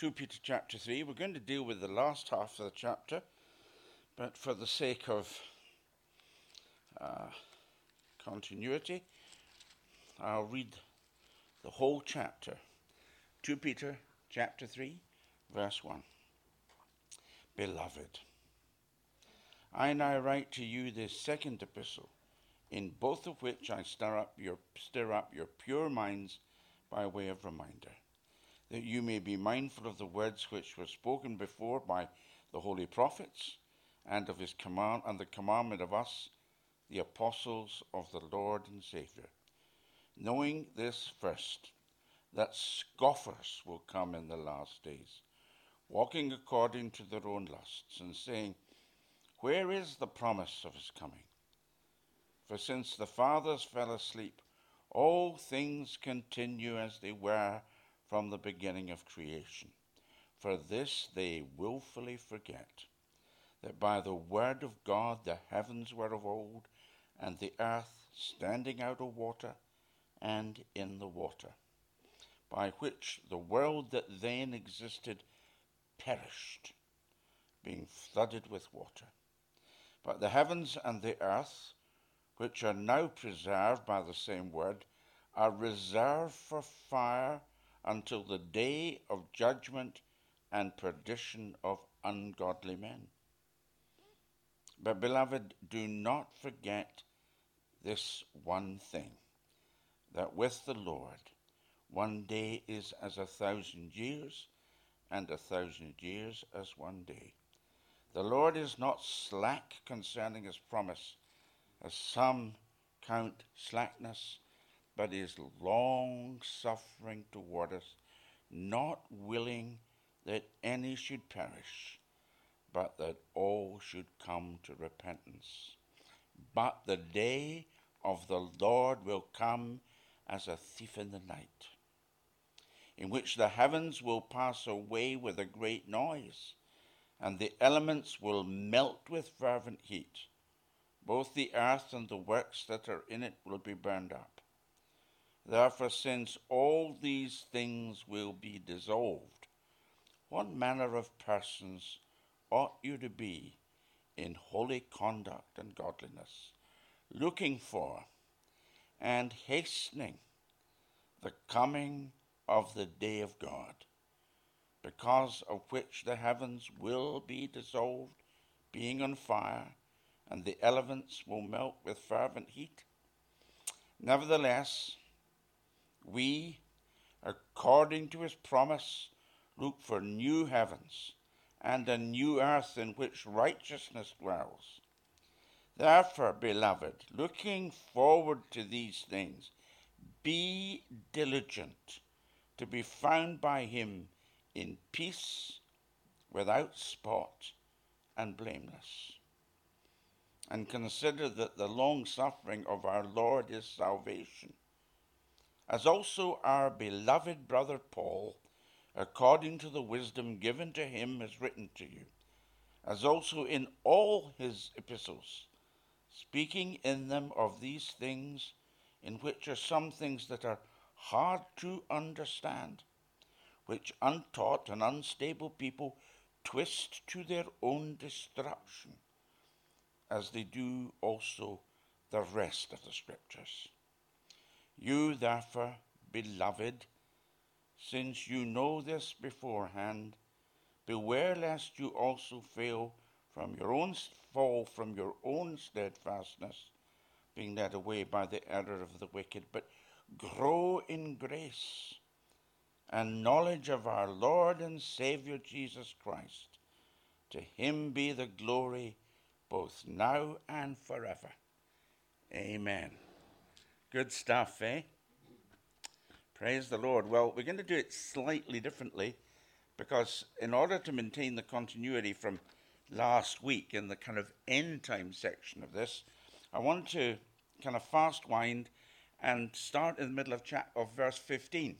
2 Peter chapter 3. We're going to deal with the last half of the chapter, but for the sake of uh, continuity, I'll read the whole chapter. 2 Peter chapter 3, verse 1. Beloved, I now write to you this second epistle, in both of which I stir up your, stir up your pure minds by way of reminder, that you may be mindful of the words which were spoken before by the holy prophets, and of his command and the commandment of us, the apostles of the Lord and Saviour, knowing this first, that scoffers will come in the last days, walking according to their own lusts, and saying, Where is the promise of his coming? For since the fathers fell asleep, all things continue as they were from the beginning of creation. For this they wilfully forget that by the word of God the heavens were of old, and the earth standing out of water and in the water, by which the world that then existed perished, being flooded with water. But the heavens and the earth, which are now preserved by the same word, are reserved for fire until the day of judgment and perdition of ungodly men. But, beloved, do not forget this one thing that with the Lord, one day is as a thousand years, and a thousand years as one day. The Lord is not slack concerning his promise as some count slackness, but is long suffering toward us, not willing that any should perish, but that all should come to repentance. But the day of the Lord will come as a thief in the night, in which the heavens will pass away with a great noise, and the elements will melt with fervent heat both the earth and the works that are in it will be burned up. Therefore, since all these things will be dissolved, what manner of persons ought you to be in holy conduct and godliness, looking for and hastening the coming of the day of God, because of which the heavens will be dissolved, being on fire and the elements will melt with fervent heat. Nevertheless, we, according to his promise, look for new heavens and a new earth in which righteousness dwells. Therefore, beloved, looking forward to these things, be diligent to be found by him in peace, without spot, and blameless and consider that the long suffering of our Lord is salvation. As also our beloved brother Paul, according to the wisdom given to him, has written to you, as also in all his epistles, speaking in them of these things, in which are some things that are hard to understand, which untaught and unstable people twist to their own destruction as they do also the rest of the Scriptures. You, therefore, beloved, since you know this beforehand, beware lest you also fail from your own fall from your own steadfastness, being led away by the error of the wicked, but grow in grace and knowledge of our Lord and Saviour Jesus Christ. To him be the glory both now and forever. Amen. Good stuff, eh? Praise the Lord. Well, we're going to do it slightly differently because, in order to maintain the continuity from last week in the kind of end time section of this, I want to kind of fast wind and start in the middle of, chat of verse 15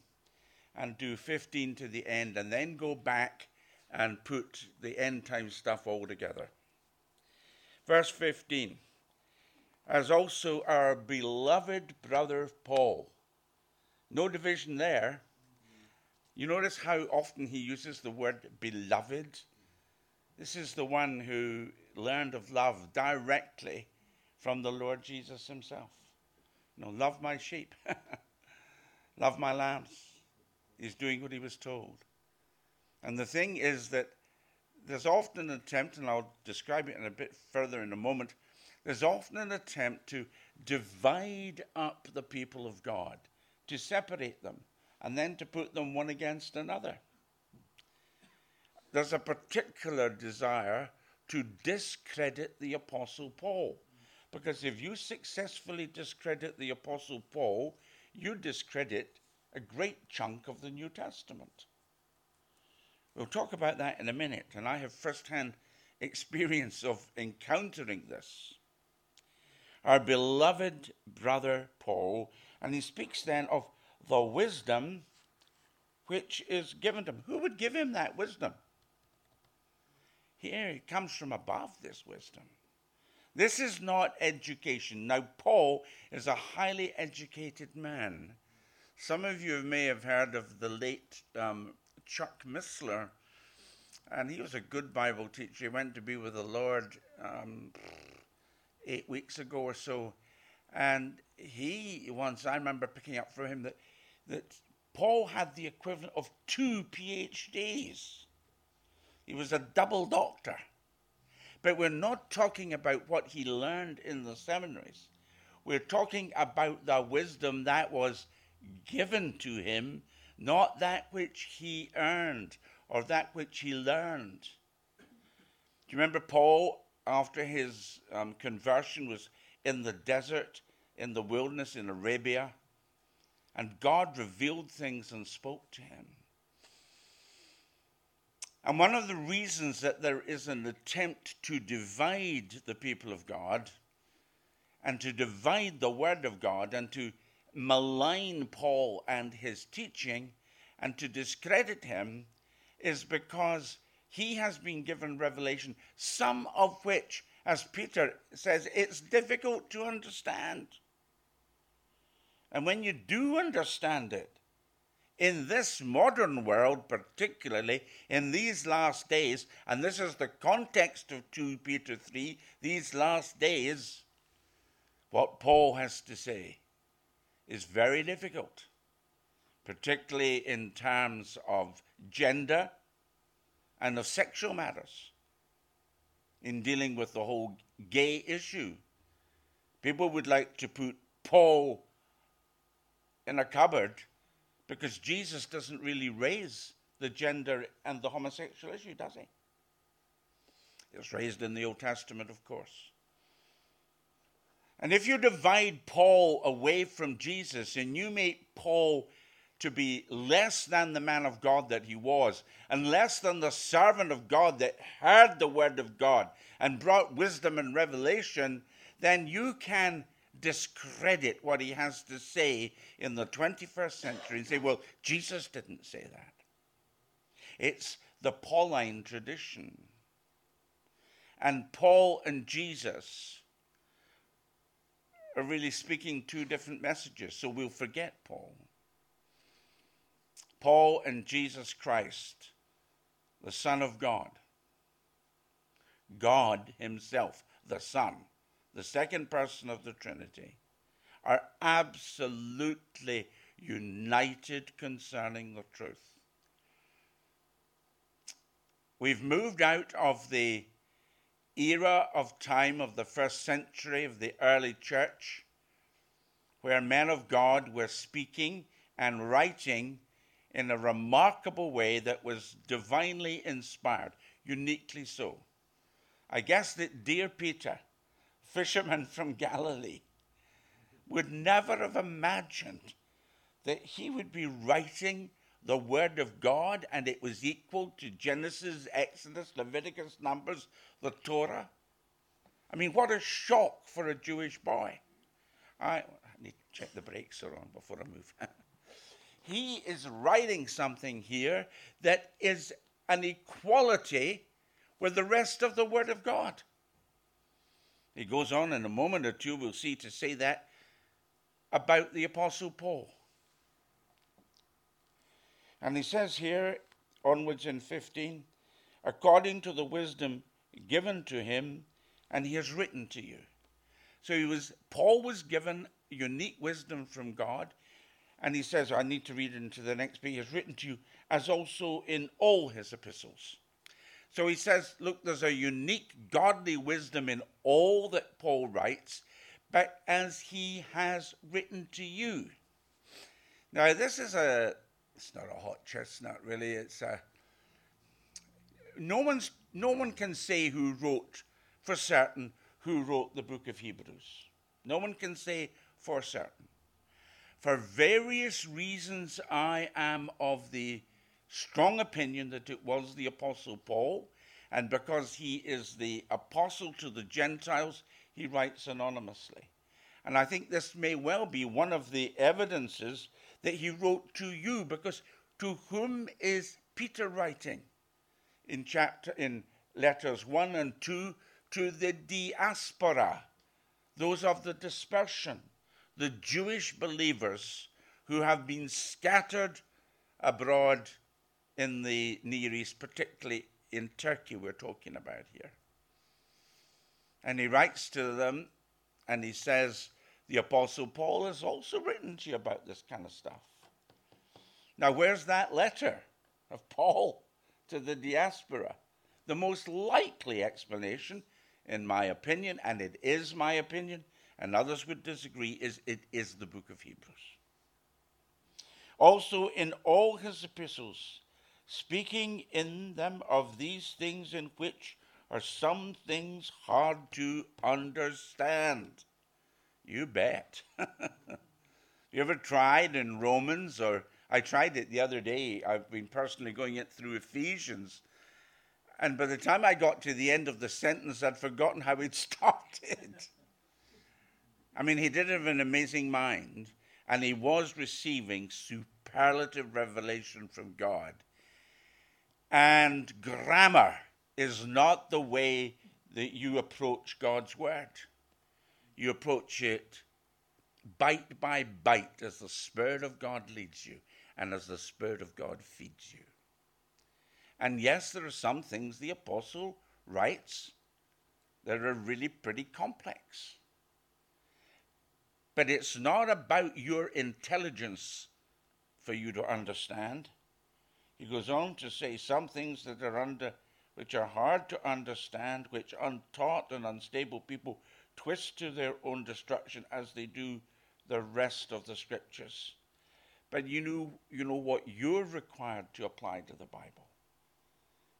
and do 15 to the end and then go back and put the end time stuff all together. Verse 15 As also our beloved brother Paul. No division there. You notice how often he uses the word beloved? This is the one who learned of love directly from the Lord Jesus himself. You know, love my sheep, love my lambs. He's doing what he was told. And the thing is that there's often an attempt, and I'll describe it in a bit further in a moment, there's often an attempt to divide up the people of God, to separate them, and then to put them one against another. There's a particular desire to discredit the Apostle Paul. Because if you successfully discredit the Apostle Paul, you discredit a great chunk of the New Testament. We'll talk about that in a minute, and I have first hand experience of encountering this. Our beloved brother Paul, and he speaks then of the wisdom which is given to him. Who would give him that wisdom? Here it comes from above, this wisdom. This is not education. Now, Paul is a highly educated man. Some of you may have heard of the late um, Chuck Missler, and he was a good Bible teacher. He went to be with the Lord um, eight weeks ago or so. And he once, I remember picking up from him that, that Paul had the equivalent of two PhDs. He was a double doctor. But we're not talking about what he learned in the seminaries. We're talking about the wisdom that was given to him, not that which he earned or that which he learned. Do you remember Paul, after his um, conversion, was in the desert, in the wilderness in Arabia, and God revealed things and spoke to him. And one of the reasons that there is an attempt to divide the people of God and to divide the Word of God and to malign Paul and his teaching and to discredit him is because he has been given revelation, some of which, as Peter says, it's difficult to understand. And when you do understand it, in this modern world, particularly in these last days, and this is the context of 2 Peter 3, these last days, what Paul has to say is very difficult, particularly in terms of gender and of sexual matters, in dealing with the whole gay issue. People would like to put Paul in a cupboard because Jesus doesn't really raise the gender and the homosexual issue, does he? It's raised in the Old Testament, of course. And if you divide Paul away from Jesus and you make Paul to be less than the man of God that he was, and less than the servant of God that heard the word of God and brought wisdom and revelation, then you can discredit what he has to say in the 21st century and say, well, Jesus didn't say that. It's the Pauline tradition. And Paul and Jesus are really speaking two different messages, so we'll forget Paul. Paul and Jesus Christ, the Son of God, God Himself, the Son the second person of the Trinity, are absolutely united concerning the truth. We've moved out of the era of time of the first century of the early church, where men of God were speaking and writing in a remarkable way that was divinely inspired, uniquely so. I guess that dear Peter fisherman from Galilee, would never have imagined that he would be writing the Word of God and it was equal to Genesis, Exodus, Leviticus, Numbers, the Torah. I mean, what a shock for a Jewish boy. I need to check the brakes are on before I move. he is writing something here that is an equality with the rest of the Word of God. He goes on in a moment or two, we'll see, to say that about the Apostle Paul. And he says here, onwards in 15, according to the wisdom given to him, and he has written to you. So he was Paul was given unique wisdom from God, and he says, I need to read into the next bit. He has written to you, as also in all his epistles. So he says, look, there's a unique godly wisdom in all that Paul writes, but as he has written to you. Now, this is a, it's not a hot chestnut, really. It's a, no one's, no one can say who wrote for certain who wrote the book of Hebrews. No one can say for certain. For various reasons, I am of the strong opinion that it was the Apostle Paul, and because he is the apostle to the Gentiles, he writes anonymously. And I think this may well be one of the evidences that he wrote to you, because to whom is Peter writing? In chapter in letters 1 and 2 to the diaspora, those of the dispersion, the Jewish believers who have been scattered abroad in the Near East, particularly in Turkey, we're talking about here. And he writes to them and he says, The Apostle Paul has also written to you about this kind of stuff. Now, where's that letter of Paul to the diaspora? The most likely explanation, in my opinion, and it is my opinion, and others would disagree, is it is the book of Hebrews. Also, in all his epistles, speaking in them of these things in which are some things hard to understand. You bet. you ever tried in Romans, or I tried it the other day? I've been personally going it through Ephesians. And by the time I got to the end of the sentence, I'd forgotten how it started. I mean, he did have an amazing mind, and he was receiving superlative revelation from God. And grammar is not the way that you approach God's word. You approach it bite by bite as the Spirit of God leads you and as the Spirit of God feeds you. And yes, there are some things the apostle writes that are really pretty complex. But it's not about your intelligence for you to understand. He goes on to say some things that are under, which are hard to understand, which untaught and unstable people twist to their own destruction as they do the rest of the scriptures. But you know, you know what you're required to apply to the Bible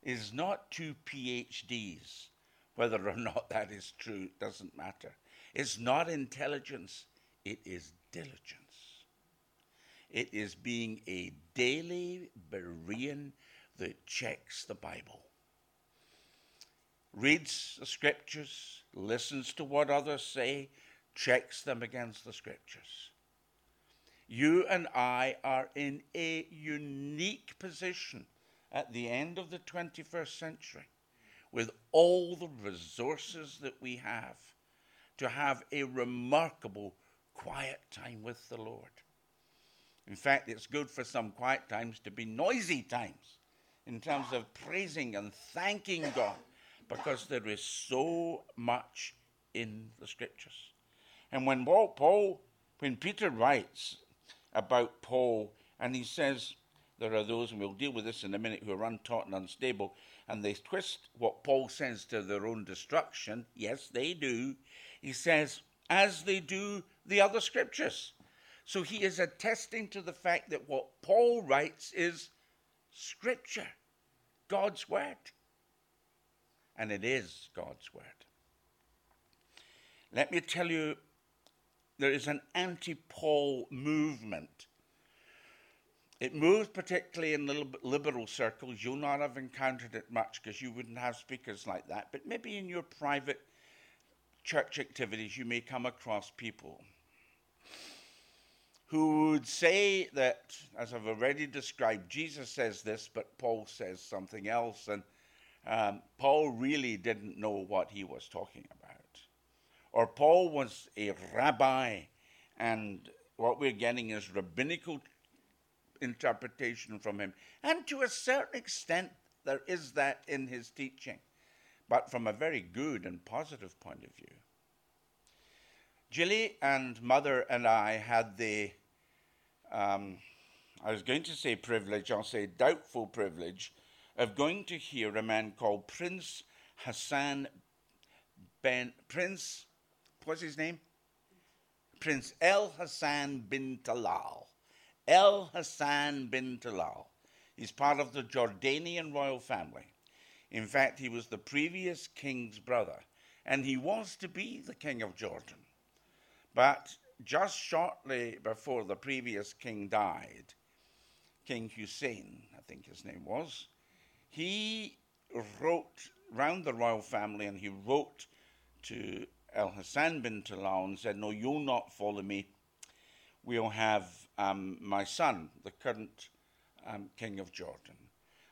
is not two PhDs. Whether or not that is true doesn't matter. It's not intelligence, it is diligence. It is being a daily Berean that checks the Bible, reads the scriptures, listens to what others say, checks them against the scriptures. You and I are in a unique position at the end of the 21st century with all the resources that we have to have a remarkable quiet time with the Lord. In fact, it's good for some quiet times to be noisy times in terms of praising and thanking God because there is so much in the scriptures. And when Paul, when Peter writes about Paul, and he says, there are those, and we'll deal with this in a minute, who are untaught and unstable, and they twist what Paul says to their own destruction. Yes, they do. He says, as they do the other scriptures. So he is attesting to the fact that what Paul writes is Scripture, God's Word. And it is God's Word. Let me tell you, there is an anti Paul movement. It moves particularly in liberal circles. You'll not have encountered it much because you wouldn't have speakers like that. But maybe in your private church activities, you may come across people who would say that, as I've already described, Jesus says this, but Paul says something else, and um, Paul really didn't know what he was talking about. Or Paul was a rabbi, and what we're getting is rabbinical interpretation from him. And to a certain extent, there is that in his teaching, but from a very good and positive point of view. Jilly and mother and I had the, um, I was going to say privilege, I'll say doubtful privilege, of going to hear a man called Prince Hassan Ben, Prince, what's his name? Prince El Hassan bin Talal. El Hassan bin Talal. He's part of the Jordanian royal family. In fact, he was the previous king's brother, and he was to be the king of Jordan. But just shortly before the previous king died, King Hussein, I think his name was, he wrote round the royal family and he wrote to El Hassan bin Talal and said, No, you'll not follow me. We'll have um, my son, the current um, king of Jordan.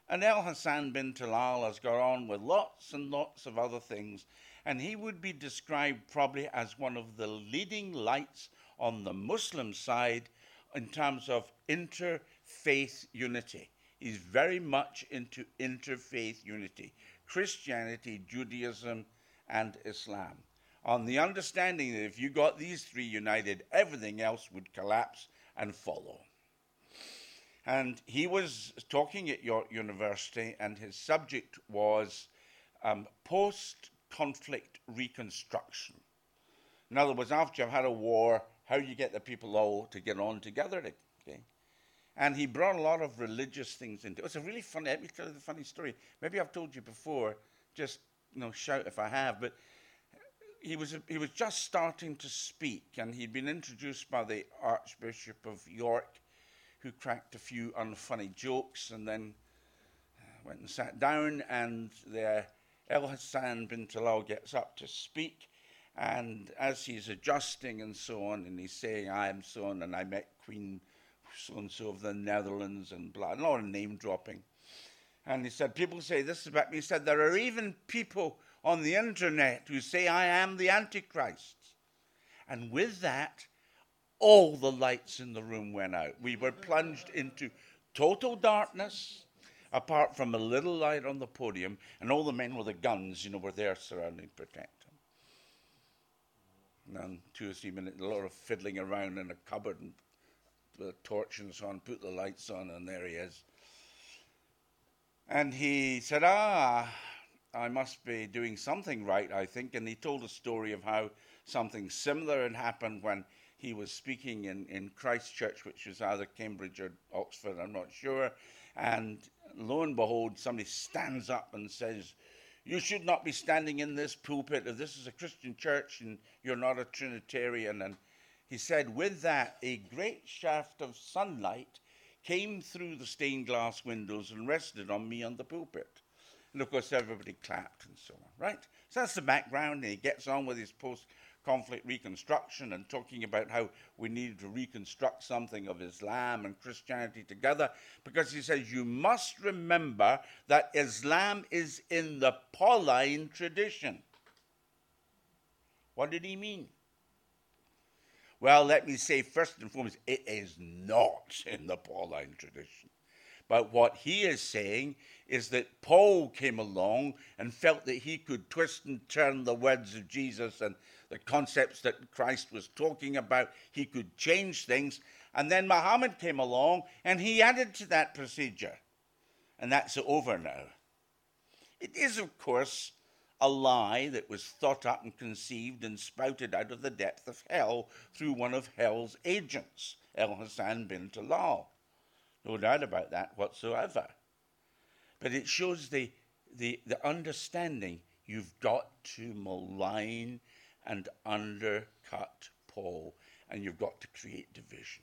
And El Hassan bin Talal has gone on with lots and lots of other things, and he would be described probably as one of the leading lights on the Muslim side in terms of interfaith unity. He's very much into interfaith unity Christianity, Judaism, and Islam. On the understanding that if you got these three united, everything else would collapse and follow. And he was talking at York University, and his subject was um, post conflict reconstruction. In other words, after you've had a war, how you get the people all to get on together. Okay? And he brought a lot of religious things into it. It's a really funny, let me tell you the funny story. Maybe I've told you before, just you know, shout if I have, but he was, he was just starting to speak, and he'd been introduced by the Archbishop of York, who cracked a few unfunny jokes, and then uh, went and sat down, and the El Hassan bin Talal gets up to speak, and as he's adjusting and so on, and he's saying, I am so on, and I met Queen so and so of the Netherlands, and blah, a lot of name dropping. And he said, People say this about me. He said, There are even people on the internet who say I am the Antichrist. And with that, all the lights in the room went out. We were plunged into total darkness, apart from a little light on the podium, and all the men with the guns, you know, were there surrounding protect. And two or three minutes, a lot of fiddling around in a cupboard and the torch and so on, put the lights on, and there he is. And he said, Ah, I must be doing something right, I think. And he told a story of how something similar had happened when he was speaking in, in Christchurch, which was either Cambridge or Oxford, I'm not sure. And lo and behold, somebody stands up and says, You should not be standing in this pulpit if this is a Christian church and you're not a Trinitarian. And he said, With that, a great shaft of sunlight came through the stained glass windows and rested on me on the pulpit. And of course, everybody clapped and so on, right? So that's the background, and he gets on with his post conflict reconstruction and talking about how we need to reconstruct something of Islam and Christianity together because he says you must remember that Islam is in the Pauline tradition. What did he mean? Well, let me say first and foremost, it is not in the Pauline tradition. But what he is saying is that Paul came along and felt that he could twist and turn the words of Jesus and the concepts that Christ was talking about. He could change things. And then Muhammad came along and he added to that procedure. And that's over now. It is, of course, a lie that was thought up and conceived and spouted out of the depth of hell through one of hell's agents, El Hassan bin Talal. No doubt about that whatsoever. But it shows the, the, the understanding you've got to malign and undercut Paul, and you've got to create division,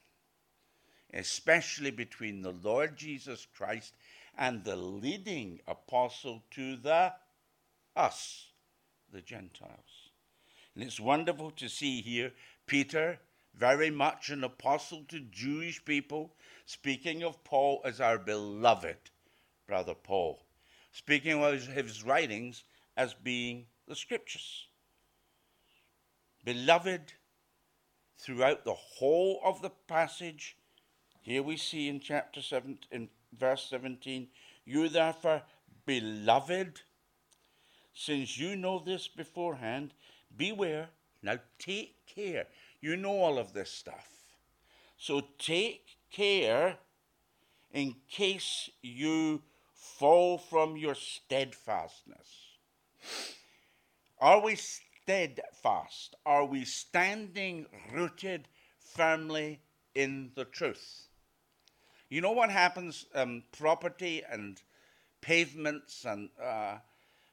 especially between the Lord Jesus Christ and the leading apostle to the us, the Gentiles. And it's wonderful to see here Peter, very much an apostle to Jewish people, speaking of Paul as our beloved brother Paul, speaking of his writings as being the scriptures. Beloved, throughout the whole of the passage, Here we see in chapter 7, in verse 17, you therefore, beloved, since you know this beforehand, beware. Now take care. You know all of this stuff. So take care in case you fall from your steadfastness. Are we steadfast? Are we standing rooted firmly in the truth? You know what happens? Um, property and pavements and uh,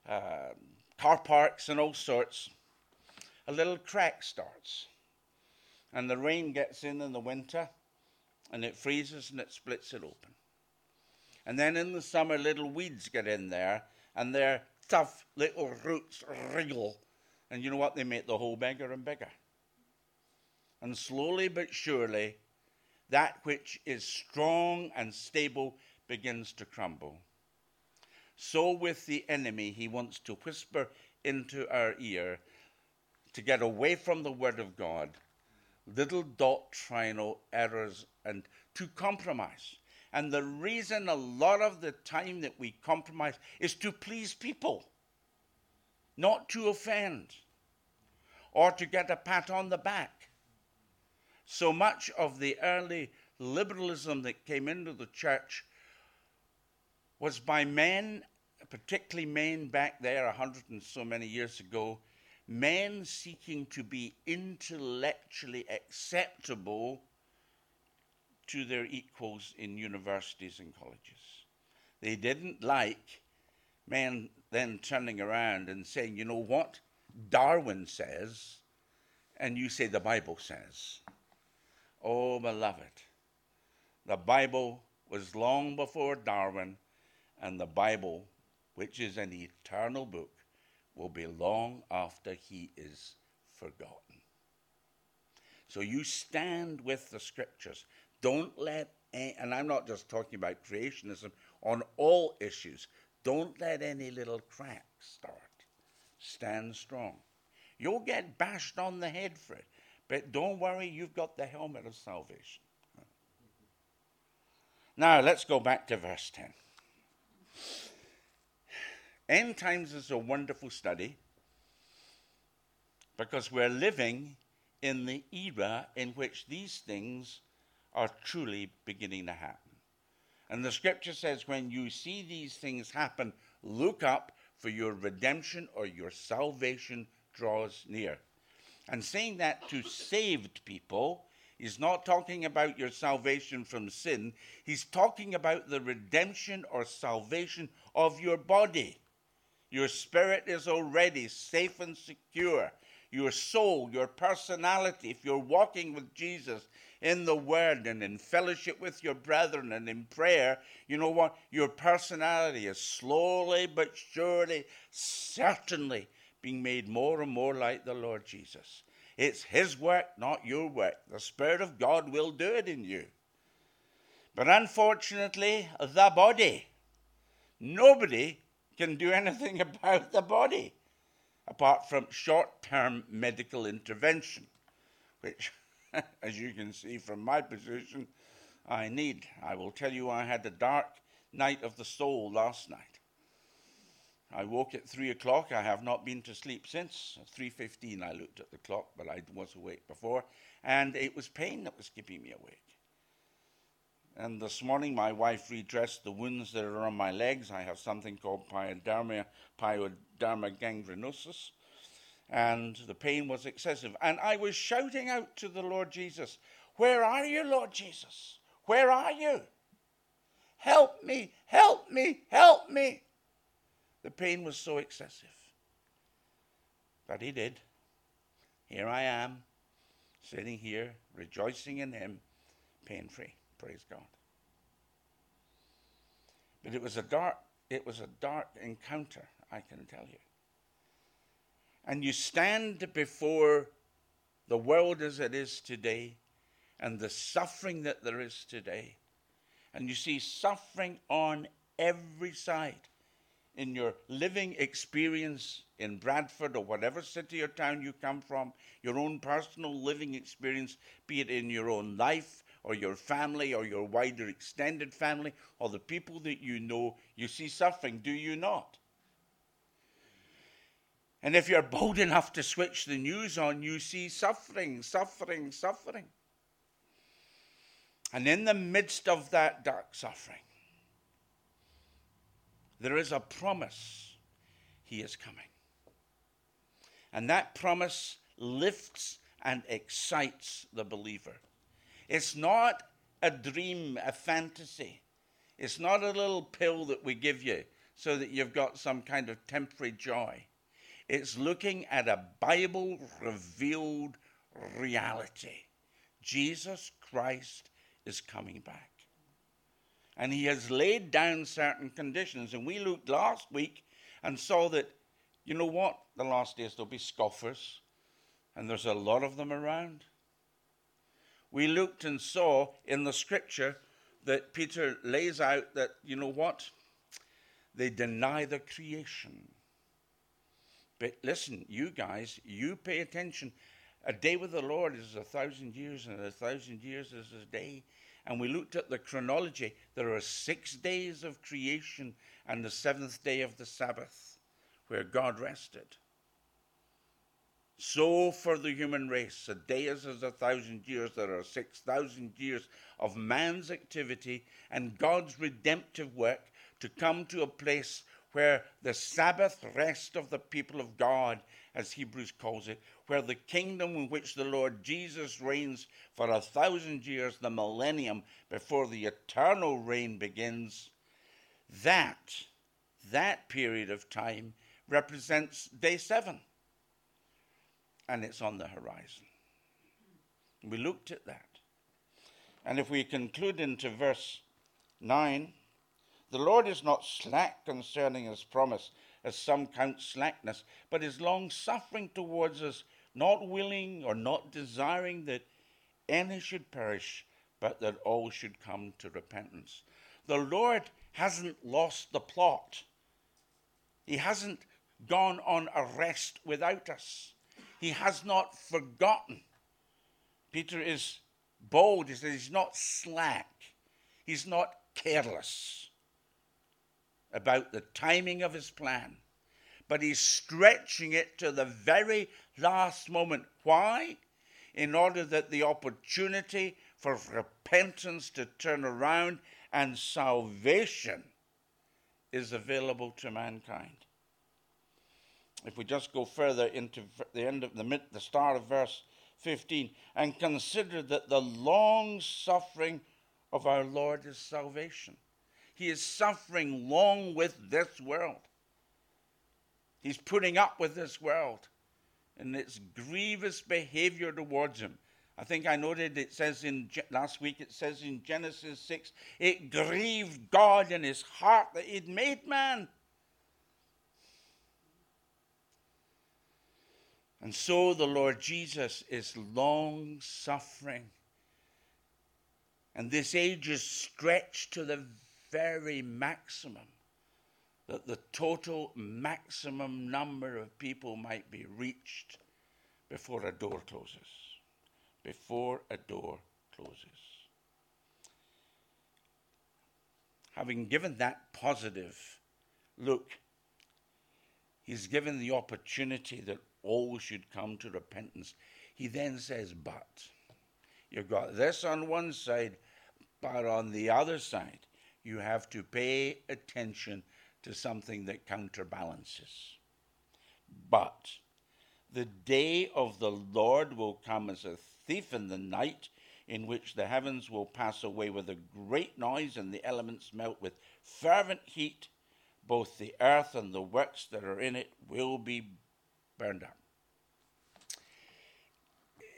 uh, car parks and all sorts. A little crack starts, and the rain gets in in the winter, and it freezes and it splits it open. And then in the summer, little weeds get in there, and their tough little roots wriggle. And you know what? They make the hole bigger and bigger. And slowly but surely, that which is strong and stable begins to crumble. So with the enemy, he wants to whisper into our ear to get away from the Word of God little doctrinal errors and to compromise. And the reason a lot of the time that we compromise is to please people, not to offend or to get a pat on the back. So much of the early liberalism that came into the church was by men, particularly men back there a hundred and so many years ago, men seeking to be intellectually acceptable to their equals in universities and colleges. They didn't like men then turning around and saying, you know what? Darwin says, and you say the Bible says. Oh, beloved, the Bible was long before Darwin, and the Bible, which is an eternal book, will be long after he is forgotten. So you stand with the scriptures. Don't let, and I'm not just talking about creationism, on all issues, don't let any little crack start. Stand strong. You'll get bashed on the head for it, but don't worry, you've got the helmet of salvation. Now, let's go back to verse 10. End times is a wonderful study because we're living in the era in which these things are truly beginning to happen. And the scripture says, when you see these things happen, look up, for your redemption or your salvation draws near. And saying that to saved people, he's not talking about your salvation from sin, he's talking about the redemption or salvation of your body. Your spirit is already safe and secure. Your soul, your personality, if you're walking with Jesus, in the Word and in fellowship with your brethren and in prayer, you know what? Your personality is slowly but surely, certainly being made more and more like the Lord Jesus. It's His work, not your work. The Spirit of God will do it in you. But unfortunately, the body, nobody can do anything about the body apart from short term medical intervention, which as you can see from my position, I need. I will tell you, I had a dark night of the soul last night. I woke at three o'clock. I have not been to sleep since. At three fifteen, I looked at the clock, but I was awake before, and it was pain that was keeping me awake. And this morning, my wife redressed the wounds that are on my legs. I have something called pyoderma, pyoderma gangrenosum, and the pain was excessive. And I was shouting out to the Lord Jesus, Where are you, Lord Jesus? Where are you? Help me, help me, help me. The pain was so excessive. But he did. Here I am, sitting here, rejoicing in him, pain free. Praise God. But it was a dark, it was a dark encounter, I can tell you and you stand before the world as it is today and the suffering that there is today, and you see suffering on every side in your living experience in Bradford or whatever city or town you come from, your own personal living experience, be it in your own life or your family or your wider extended family or the people that you know, you see suffering, do you not? And if you're bold enough to switch the news on, you see suffering, suffering, suffering. And in the midst of that dark suffering, there is a promise He is coming. And that promise lifts and excites the believer. It's not a dream, a fantasy. It's not a little pill that we give you so that you've got some kind of temporary joy. It's looking at a Bible revealed reality. Jesus Christ is coming back. And he has laid down certain conditions. And we looked last week and saw that, you know what? The last days there'll be scoffers, and there's a lot of them around. We looked and saw in the scripture that Peter lays out that, you know what? They deny the creation. But listen, you guys, you pay attention. A day with the Lord is a thousand years, and a thousand years is a day. And we looked at the chronology. There are six days of creation and the seventh day of the Sabbath, where God rested. So for the human race, a day is as a thousand years. There are 6,000 years of man's activity and God's redemptive work to come to a place where the Sabbath rest of the people of God, as Hebrews calls it, where the kingdom in which the Lord Jesus reigns for a thousand years, the millennium, before the eternal reign begins, that, that period of time represents day seven. And it's on the horizon. We looked at that. And if we conclude into verse 9, the Lord is not slack concerning his promise, as some count slackness, but is long suffering towards us, not willing or not desiring that any should perish, but that all should come to repentance. The Lord hasn't lost the plot. He hasn't gone on a rest without us. He has not forgotten. Peter is bold. He says he's not slack. He's not careless about the timing of his plan, but he's stretching it to the very last moment. Why? In order that the opportunity for repentance to turn around and salvation is available to mankind. If we just go further into the end of the, mid, the start of verse 15, and consider that the long suffering of our Lord is salvation. He is suffering long with this world. He's putting up with this world and its grievous behavior towards him. I think I noted it says in last week, it says in Genesis 6, it grieved God in his heart that he'd made man. And so the Lord Jesus is long suffering. And this age is stretched to the very maximum, that the total maximum number of people might be reached before a door closes. Before a door closes. Having given that positive look, he's given the opportunity that all should come to repentance. He then says, But you've got this on one side, but on the other side, you have to pay attention to something that counterbalances. But the day of the Lord will come as a thief in the night, in which the heavens will pass away with a great noise and the elements melt with fervent heat. Both the earth and the works that are in it will be burned up.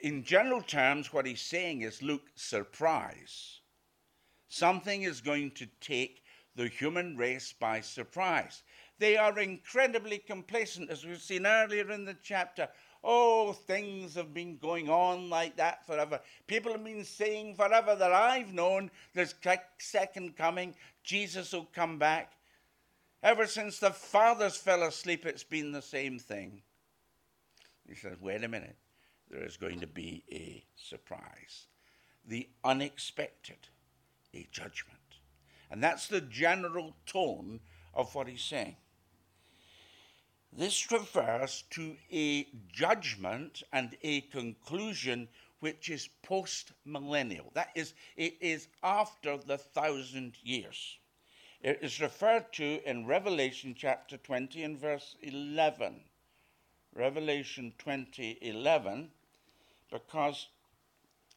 In general terms, what he's saying is look, surprise Something is going to take the human race by surprise. They are incredibly complacent, as we've seen earlier in the chapter. Oh, things have been going on like that forever. People have been saying forever that I've known there's second coming, Jesus will come back. Ever since the fathers fell asleep, it's been the same thing. He says, wait a minute, there is going to be a surprise. the unexpected, a judgment. And that's the general tone of what he's saying. This refers to a judgment and a conclusion which is post millennial. That is, it is after the thousand years. It is referred to in Revelation chapter 20 and verse 11. Revelation 20 11, because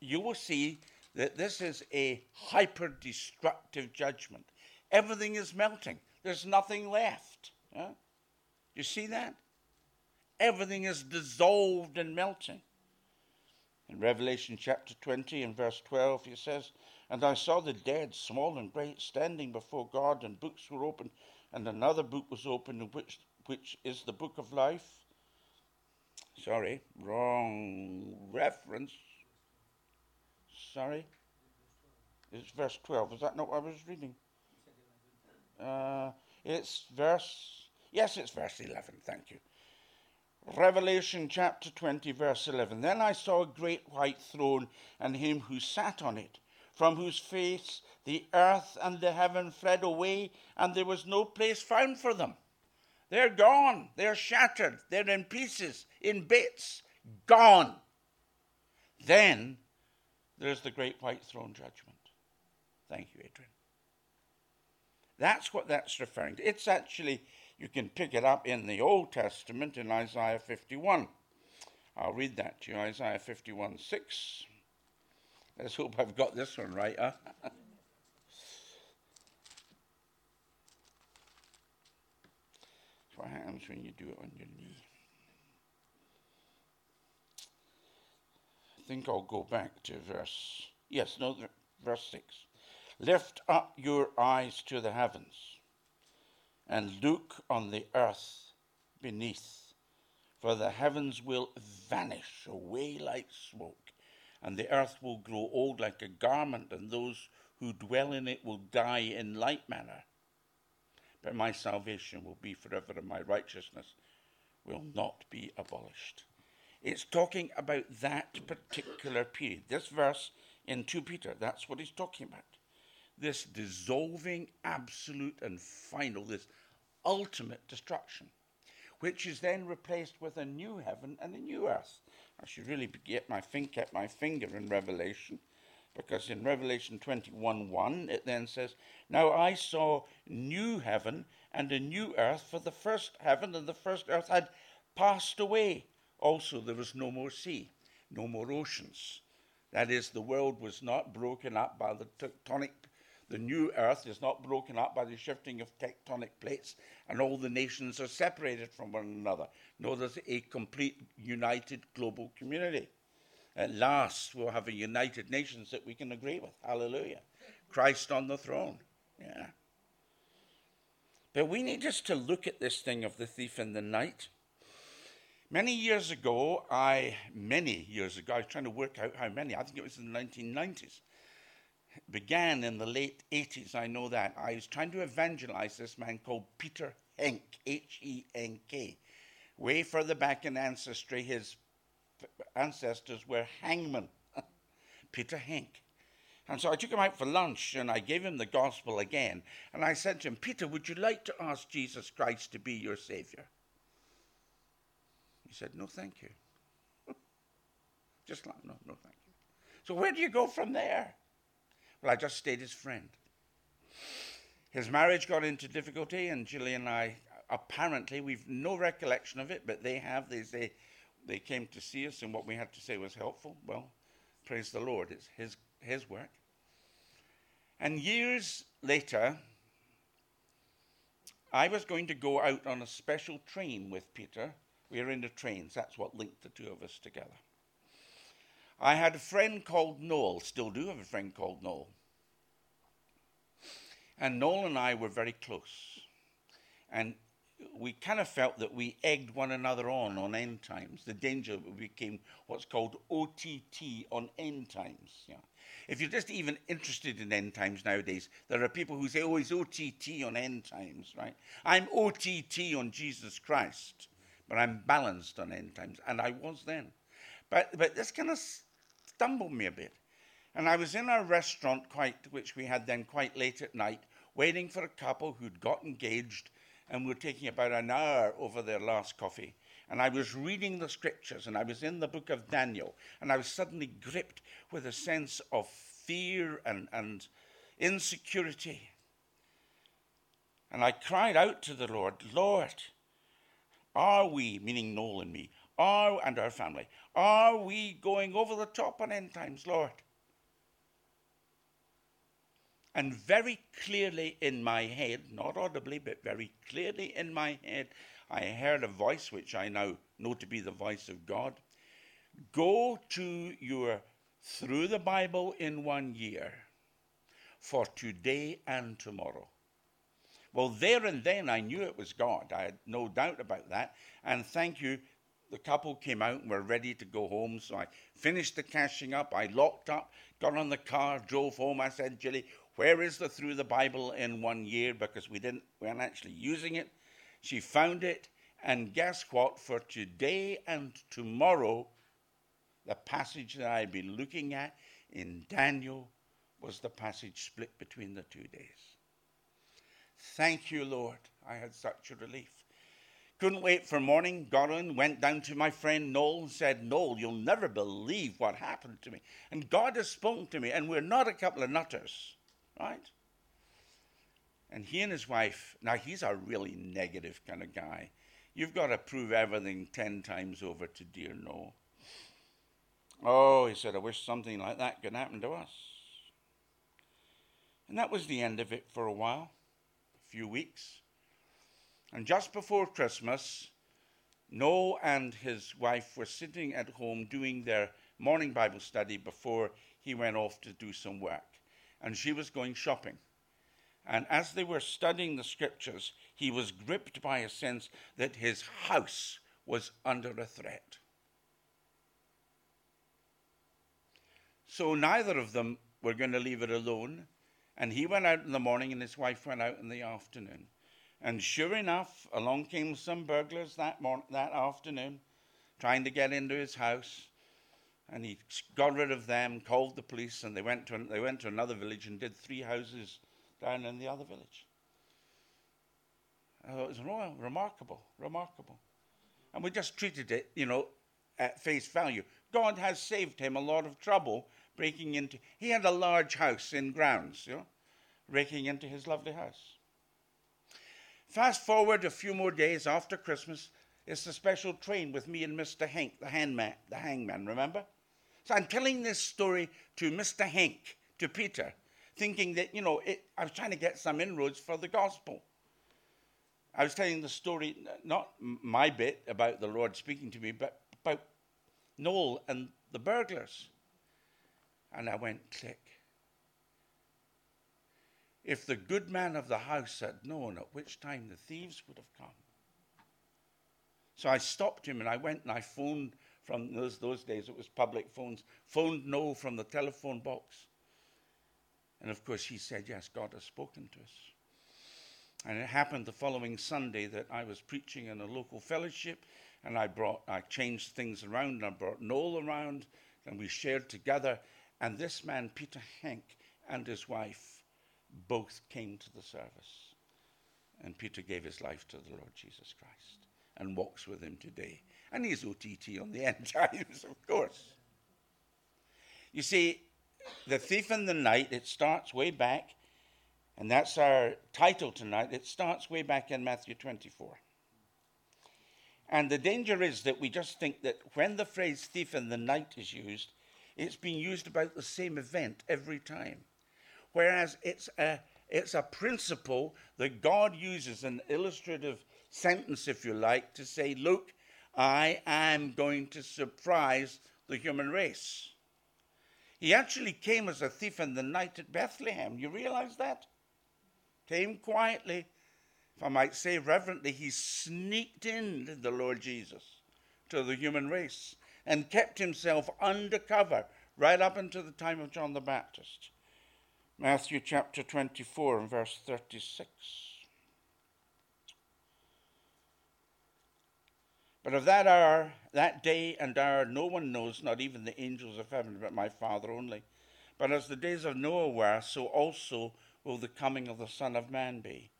you will see that this is a hyper destructive judgment. Everything is melting, there's nothing left. You see that? Everything is dissolved and melting. In Revelation chapter 20 and verse 12, he says, And I saw the dead, small and great, standing before God, and books were opened, and another book was opened, which, which is the book of life. Sorry, wrong reference. Sorry. It's verse 12. Is that not what I was reading? Uh, it's verse Yes, it's verse 11. Thank you. Revelation chapter 20, verse 11. Then I saw a great white throne and him who sat on it, from whose face the earth and the heaven fled away, and there was no place found for them. They're gone. They're shattered. They're in pieces, in bits, gone. Then there's the great white throne judgment. Thank you, Adrian. That's what that's referring to. It's actually you can pick it up in the Old Testament in Isaiah 51. I'll read that to you Isaiah 51 6. Let's hope I've got this one right, huh? happens when you do it on your knee. Think I'll go back to verse, yes, no, verse 6. Lift up your eyes to the heavens and look on the earth beneath, for the heavens will vanish away like smoke, and the earth will grow old like a garment, and those who dwell in it will die in like manner. But my salvation will be forever, and my righteousness will not be abolished. It's talking about that particular period. This verse in 2 Peter, that's what he's talking about this dissolving, absolute, and final, this ultimate destruction, which is then replaced with a new heaven and a new earth. I should really get my, get my finger in Revelation, because in Revelation 21 1, it then says, Now I saw new heaven and a new earth, for the first heaven and the first earth had passed away. Also, there was no more sea, no more oceans. That is, the world was not broken up by the tectonic the new earth is not broken up by the shifting of tectonic plates and all the nations are separated from one another. No, there's a complete united global community. At last, we'll have a united nations that we can agree with. Hallelujah. Christ on the throne. Yeah. But we need just to look at this thing of the thief in the night. Many years ago, I, many years ago, I was trying to work out how many, I think it was in the 1990s, began in the late 80s, I know that. I was trying to evangelize this man called Peter Henk, H E N K. Way further back in ancestry, his ancestors were hangmen. Peter Henk. And so I took him out for lunch and I gave him the gospel again. And I said to him, Peter, would you like to ask Jesus Christ to be your Savior? He said, No, thank you. Just like, no, no, thank you. So where do you go from there? Well, I just stayed his friend. His marriage got into difficulty, and Julie and I, apparently, we've no recollection of it, but they have. They say they came to see us, and what we had to say was helpful. Well, praise the Lord, it's his, his work. And years later, I was going to go out on a special train with Peter. We were in the trains, that's what linked the two of us together. I had a friend called Noel, still do have a friend called Noel. And Noel and I were very close. And we kind of felt that we egged one another on on end times. The danger became what's called OTT on end times. Yeah. If you're just even interested in end times nowadays, there are people who say, oh, it's OTT on end times, right? I'm OTT on Jesus Christ, but I'm balanced on end times. And I was then. But, but this kind of stumbled me a bit And I was in a restaurant, quite, which we had then quite late at night, waiting for a couple who'd got engaged and were taking about an hour over their last coffee. And I was reading the scriptures and I was in the book of Daniel and I was suddenly gripped with a sense of fear and, and insecurity. And I cried out to the Lord, Lord, are we, meaning Noel and me, are, and our family, are we going over the top on end times, Lord? And very clearly in my head, not audibly, but very clearly in my head, I heard a voice which I now know to be the voice of God. Go to your through the Bible in one year for today and tomorrow. Well, there and then I knew it was God. I had no doubt about that. And thank you, the couple came out and were ready to go home. So I finished the cashing up. I locked up, got on the car, drove home. I said, Julie, where is the through the Bible in one year? Because we didn't, we weren't actually using it. She found it. And guess what? For today and tomorrow, the passage that I'd been looking at in Daniel was the passage split between the two days. Thank you, Lord. I had such a relief. Couldn't wait for morning. Got in, went down to my friend Noel and said, Noel, you'll never believe what happened to me. And God has spoken to me, and we're not a couple of nutters, right? And he and his wife, now he's a really negative kind of guy. You've got to prove everything 10 times over to dear Noel. Oh, he said, I wish something like that could happen to us. And that was the end of it for a while few weeks. And just before Christmas, Noel and his wife were sitting at home doing their morning Bible study before he went off to do some work. And she was going shopping. And as they were studying the scriptures, he was gripped by a sense that his house was under a threat. So neither of them were going to leave it alone. And he went out in the morning and his wife went out in the afternoon. And sure enough, along came some burglars that, morning, that afternoon, trying to get into his house. And he got rid of them, called the police, and they went to, they went to another village and did three houses down in the other village. Oh, it was remarkable, remarkable. And we just treated it, you know, at face value. God has saved him a lot of trouble breaking into, he had a large house in grounds, you know, breaking into his lovely house. Fast forward a few more days after Christmas, it's a special train with me and Mr. Henk, the hangman, the hangman, remember? So I'm telling this story to Mr. Henk, to Peter, thinking that, you know, it, I was trying to get some inroads for the gospel. I was telling the story, not my bit about the Lord speaking to me, but about Noel and the burglars. And I went click. If the good man of the house had known at which time the thieves would have come. So I stopped him and I went and I phoned from those, those days, it was public phones, phoned Noel from the telephone box. And of course, he said, Yes, God has spoken to us. And it happened the following Sunday that I was preaching in a local fellowship, and I brought, I changed things around, and I brought Noel around, and we shared together. And this man, Peter Henk, and his wife both came to the service. And Peter gave his life to the Lord Jesus Christ and walks with him today. And he's OTT on the end times, of course. You see, The Thief in the Night, it starts way back, and that's our title tonight. It starts way back in Matthew 24. And the danger is that we just think that when the phrase thief in the night is used, it's being used about the same event every time. Whereas it's a, it's a principle that God uses, an illustrative sentence, if you like, to say, look, I am going to surprise the human race. He actually came as a thief in the night at Bethlehem. You realize that? Came quietly, if I might say reverently, he sneaked in the Lord Jesus to the human race and kept himself undercover right up until the time of John the Baptist. Matthew chapter 24 and verse 36. But of that hour, that day and hour, no one knows, not even the angels of heaven, but my Father only. But as the days of Noah were, so also will the coming of the Son of Man be.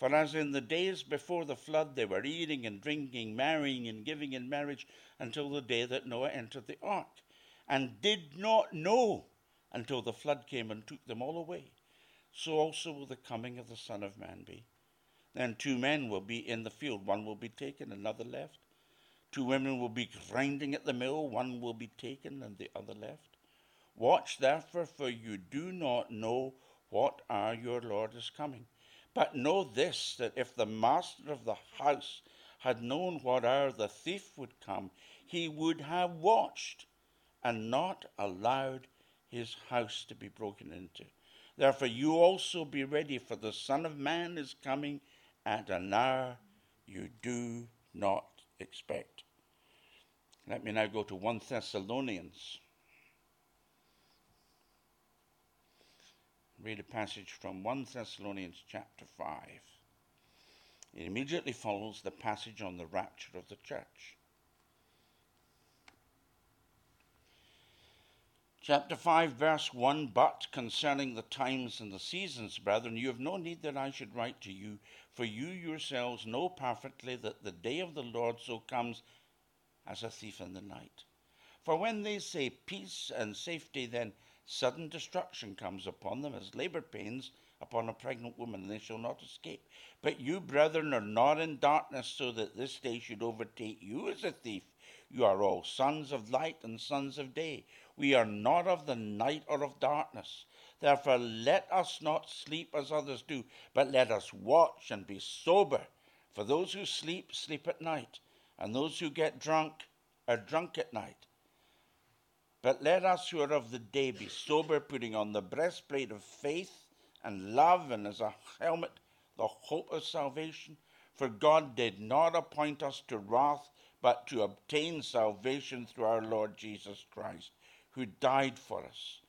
For as in the days before the flood they were eating and drinking, marrying and giving in marriage until the day that Noah entered the ark, and did not know until the flood came and took them all away, so also will the coming of the Son of Man be. Then two men will be in the field, one will be taken, another left. Two women will be grinding at the mill, one will be taken and the other left. Watch therefore, for you do not know what hour your Lord is coming. But know this that if the master of the house had known what hour the thief would come, he would have watched and not allowed his house to be broken into. Therefore, you also be ready, for the Son of Man is coming at an hour you do not expect. Let me now go to 1 Thessalonians. Read a passage from 1 Thessalonians chapter 5. It immediately follows the passage on the rapture of the church. Chapter 5, verse 1 But concerning the times and the seasons, brethren, you have no need that I should write to you, for you yourselves know perfectly that the day of the Lord so comes as a thief in the night. For when they say peace and safety, then sudden destruction comes upon them as labor pains upon a pregnant woman, and they shall not escape. But you, brethren, are not in darkness, so that this day should overtake you as a thief. You are all sons of light and sons of day. We are not of the night or of darkness. Therefore, let us not sleep as others do, but let us watch and be sober. For those who sleep, sleep at night, and those who get drunk are drunk at night. But let us who are of the day be sober, putting on the breastplate of faith and love, and as a helmet, the hope of salvation. For God did not appoint us to wrath, but to obtain salvation through our Lord Jesus Christ, who died for us,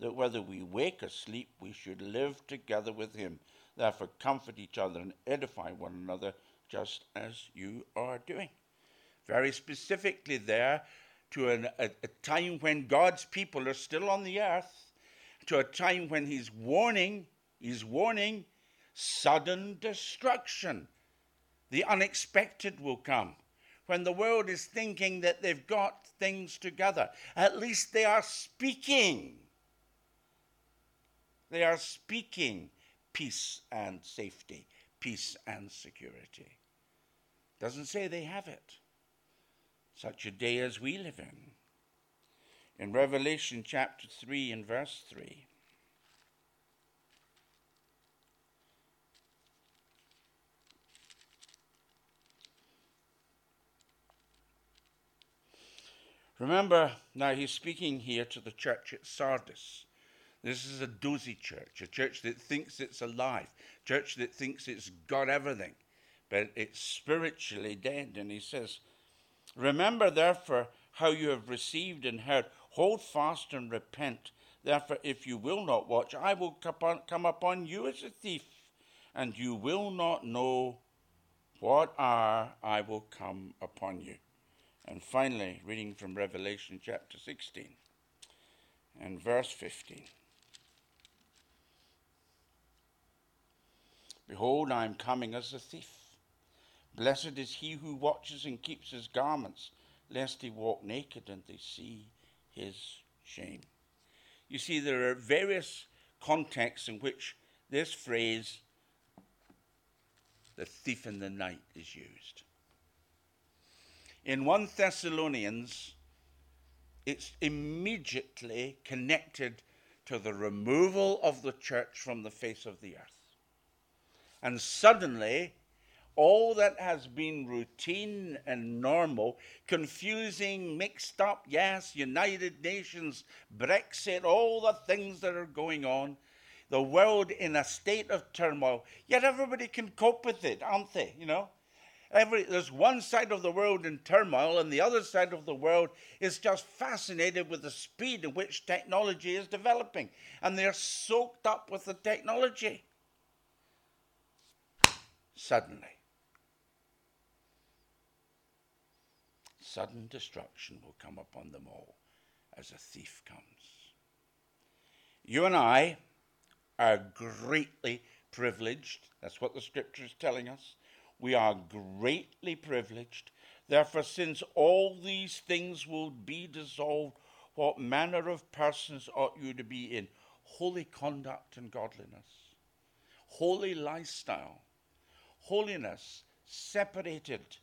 that whether we wake or sleep, we should live together with him. Therefore, comfort each other and edify one another, just as you are doing. Very specifically, there, to an, a, a time when God's people are still on the earth, to a time when He's warning, He's warning sudden destruction. The unexpected will come. When the world is thinking that they've got things together, at least they are speaking. They are speaking peace and safety, peace and security. Doesn't say they have it such a day as we live in. In Revelation chapter 3 and verse 3, Remember, now he's speaking here to the church at Sardis. This is a dozy church, a church that thinks it's alive, church that thinks it's got everything, but it's spiritually dead. And he says, Remember, therefore, how you have received and heard. Hold fast and repent. Therefore, if you will not watch, I will come upon you as a thief, and you will not know what hour I will come upon you. And finally, reading from Revelation chapter 16 and verse 15. Behold, I am coming as a thief. Blessed is he who watches and keeps his garments, lest he walk naked and they see his shame. You see, there are various contexts in which this phrase, the thief in the night, is used. In 1 Thessalonians, it's immediately connected to the removal of the church from the face of the earth. And suddenly, all that has been routine and normal, confusing, mixed up, yes, United Nations, Brexit, all the things that are going on, the world in a state of turmoil, yet everybody can cope with it, aren't they? You know? Every, there's one side of the world in turmoil, and the other side of the world is just fascinated with the speed in which technology is developing. And they're soaked up with the technology. Suddenly, sudden destruction will come upon them all as a thief comes. You and I are greatly privileged. That's what the scripture is telling us. We are greatly privileged. Therefore, since all these things will be dissolved, what manner of persons ought you to be in? Holy conduct and godliness, holy lifestyle, holiness, separated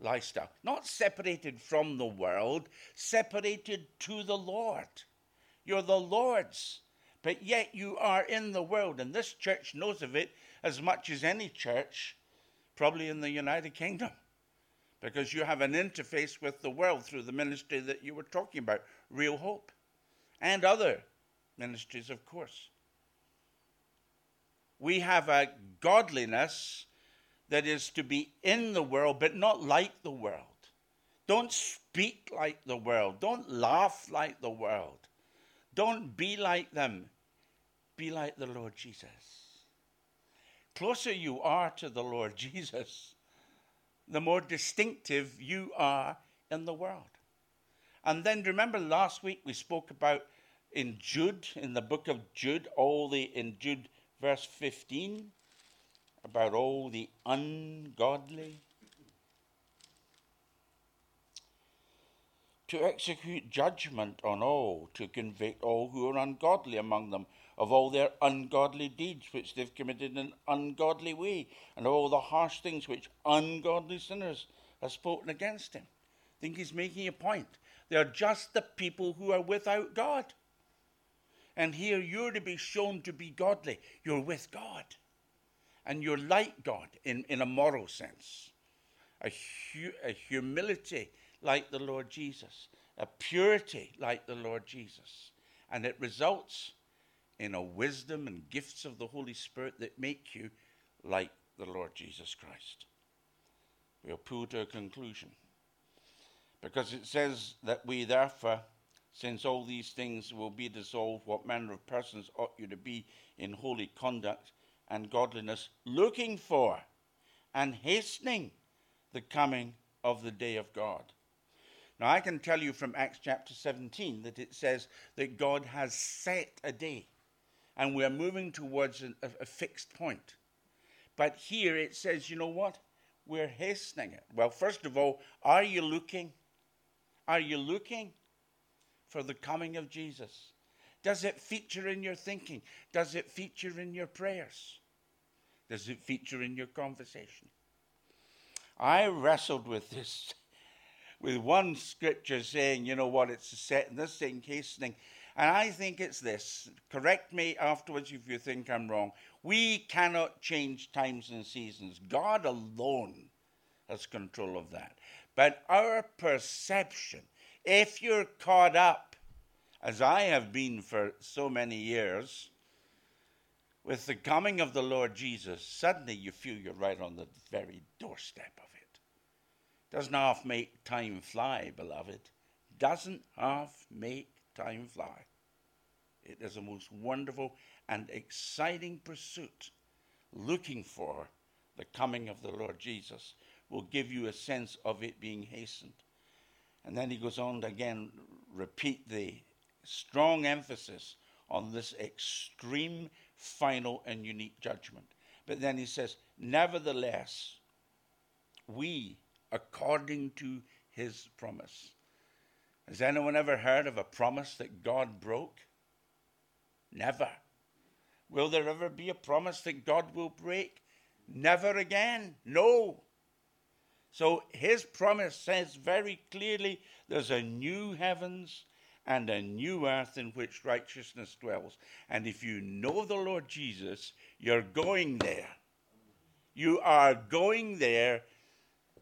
lifestyle. Not separated from the world, separated to the Lord. You're the Lord's, but yet you are in the world. And this church knows of it as much as any church, probably in the United Kingdom, because you have an interface with the world through the ministry that you were talking about, Real Hope, and other ministries, of course. We have a godliness that is to be in the world, but not like the world. Don't speak like the world. Don't laugh like the world. Don't be like them. Be like the Lord Jesus. Closer you are to the Lord Jesus, the more distinctive you are in the world. And then remember last week we spoke about in Jude, in the book of Jude, all the in Jude verse 15, about all the ungodly. To execute judgment on all, to convict all who are ungodly among them of all their ungodly deeds which they've committed in an ungodly way, and all the harsh things which ungodly sinners have spoken against him. I think he's making a point. They're just the people who are without God. And here you're to be shown to be godly. You're with God and you're like God in, in a moral sense, a, hu- a humility like the Lord Jesus, a purity like the Lord Jesus. And it results in a wisdom and gifts of the Holy Spirit that make you like the Lord Jesus Christ. We are pulled to a conclusion. Because it says that we therefore, since all these things will be dissolved, what manner of persons ought you to be in holy conduct, and godliness, looking for and hastening the coming of the day of God. Now, I can tell you from Acts chapter 17 that it says that God has set a day, and we're moving towards a, a fixed point. But here it says, you know what? We're hastening it. Well, first of all, are you looking? Are you looking for the coming of Jesus? Does it feature in your thinking? Does it feature in your prayers? Does it feature in your conversation? I wrestled with this, with one scripture saying, you know what, it's a set, and this thing hastening. And I think it's this. Correct me afterwards if you think I'm wrong. We cannot change times and seasons. God alone has control of that. But our perception, if you're caught up, as I have been for so many years, with the coming of the Lord Jesus, suddenly you feel you're right on the very doorstep of it. Doesn't half make time fly, beloved. Doesn't half make time fly. It is a most wonderful and exciting pursuit. Looking for the coming of the Lord Jesus will give you a sense of it being hastened. And then he goes on to again repeat the strong emphasis on this extreme final and unique judgment. But then he says, Nevertheless, we, according to his promise. Has anyone ever heard of a promise that God broke? Never. Will there ever be a promise that God will break? Never again. No. So his promise says very clearly there's a new heavens and a new earth in which righteousness dwells. And if you know the Lord Jesus, you're going there. You are going there.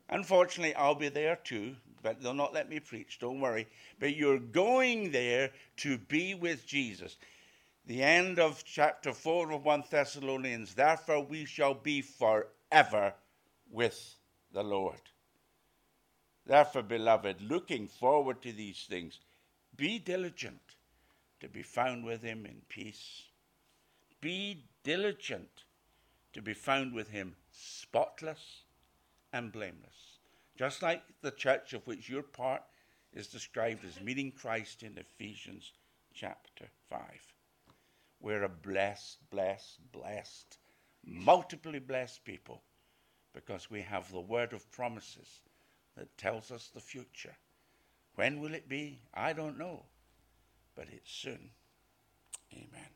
Unfortunately, I'll be there too, but they'll not let me preach, don't worry. But you're going there to be with Jesus. The end of chapter 4 of 1 Thessalonians, therefore we shall be forever with the Lord. Therefore, beloved, looking forward to these things, be diligent to be found with him in peace. Be diligent to be found with him spotless and blameless. Just like the church of which you're part is described as meeting Christ in Ephesians chapter 5. we're a blessed, blessed, blessed, multiply blessed people because we have the word of promises that tells us the future. When will it be? I don't know, but it's soon. Amen.